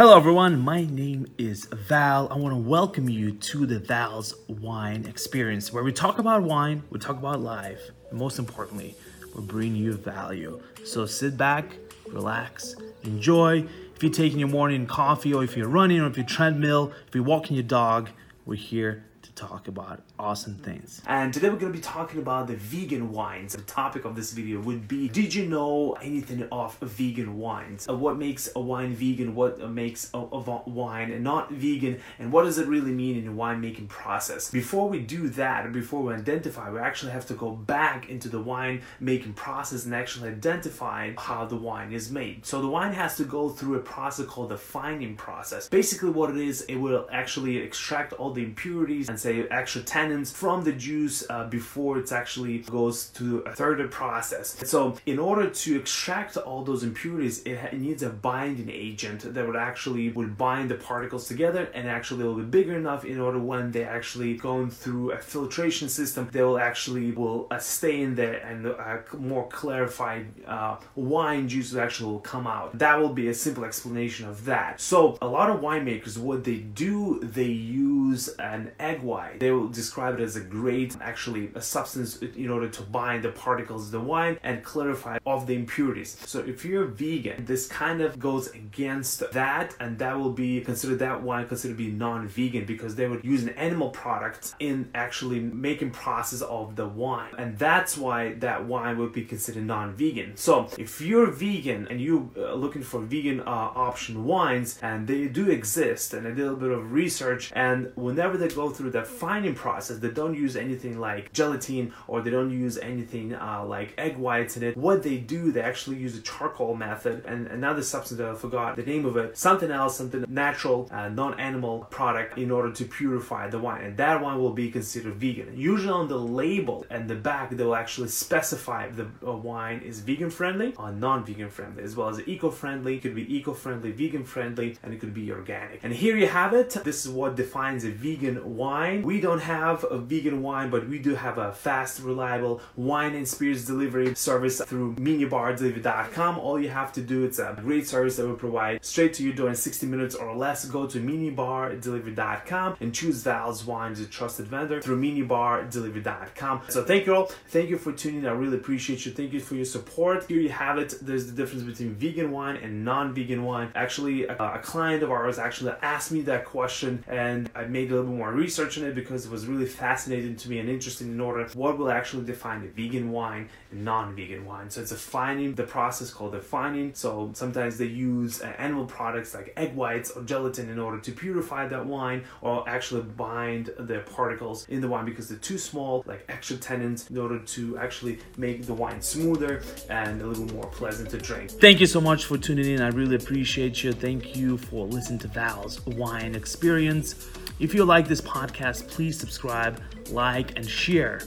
Hello, everyone. My name is Val. I want to welcome you to the Val's Wine Experience, where we talk about wine, we talk about life, and most importantly, we bring you value. So sit back, relax, enjoy. If you're taking your morning coffee, or if you're running, or if you're treadmill, if you're walking your dog, we're here talk about awesome things. And today we're going to be talking about the vegan wines. The topic of this video would be Did you know anything of vegan wines? Uh, what makes a wine vegan? What makes a, a wine not vegan? And what does it really mean in the winemaking process? Before we do that, before we identify, we actually have to go back into the wine making process and actually identify how the wine is made. So the wine has to go through a process called the fining process. Basically, what it is, it will actually extract all the impurities and say extra tannins from the juice uh, before it actually goes to a further process. So in order to extract all those impurities, it, it needs a binding agent that would actually would bind the particles together and actually will be bigger enough in order when they actually going through a filtration system, they will actually will uh, stay in there and uh, more clarified uh, wine juices actually will come out. That will be a simple explanation of that. So a lot of winemakers, what they do, they use an egg wine. They will describe it as a great, actually, a substance in order to bind the particles of the wine and clarify of the impurities. So if you're vegan, this kind of goes against that, and that will be considered that wine considered to be non-vegan because they would use an animal product in actually making process of the wine, and that's why that wine would be considered non-vegan. So if you're vegan and you're uh, looking for vegan uh, option wines, and they do exist, and I did a little bit of research, and whenever they go through that fining process, they don't use anything like gelatin or they don't use anything uh, like egg whites in it. What they do, they actually use a charcoal method and another substance that I forgot the name of it, something else, something natural, uh, non-animal product in order to purify the wine. And that one will be considered vegan. Usually on the label and the back, they will actually specify if the uh, wine is vegan friendly or non-vegan friendly, as well as eco-friendly. It could be eco-friendly, vegan friendly, and it could be organic. And here you have it. This is what defines a vegan wine wine. We don't have a vegan wine, but we do have a fast, reliable wine and spirits delivery service through minibardelivery.com. All you have to do, it's a great service that we provide straight to your door in 60 minutes or less. Go to minibardelivery.com and choose Val's Wines, a trusted vendor through minibardelivery.com. So thank you all. Thank you for tuning in. I really appreciate you. Thank you for your support. Here you have it. There's the difference between vegan wine and non-vegan wine. Actually, a, a client of ours actually asked me that question and I made a little bit more research it because it was really fascinating to me and interesting in order what will actually define a vegan wine and non-vegan wine. So it's defining the process called defining. So sometimes they use uh, animal products like egg whites or gelatin in order to purify that wine or actually bind the particles in the wine because they're too small, like extra tannins, in order to actually make the wine smoother and a little more pleasant to drink. Thank you so much for tuning in. I really appreciate you. Thank you for listening to Val's Wine Experience. If you like this podcast, please subscribe, like, and share.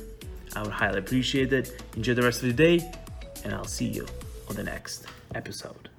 I would highly appreciate it. Enjoy the rest of the day, and I'll see you on the next episode.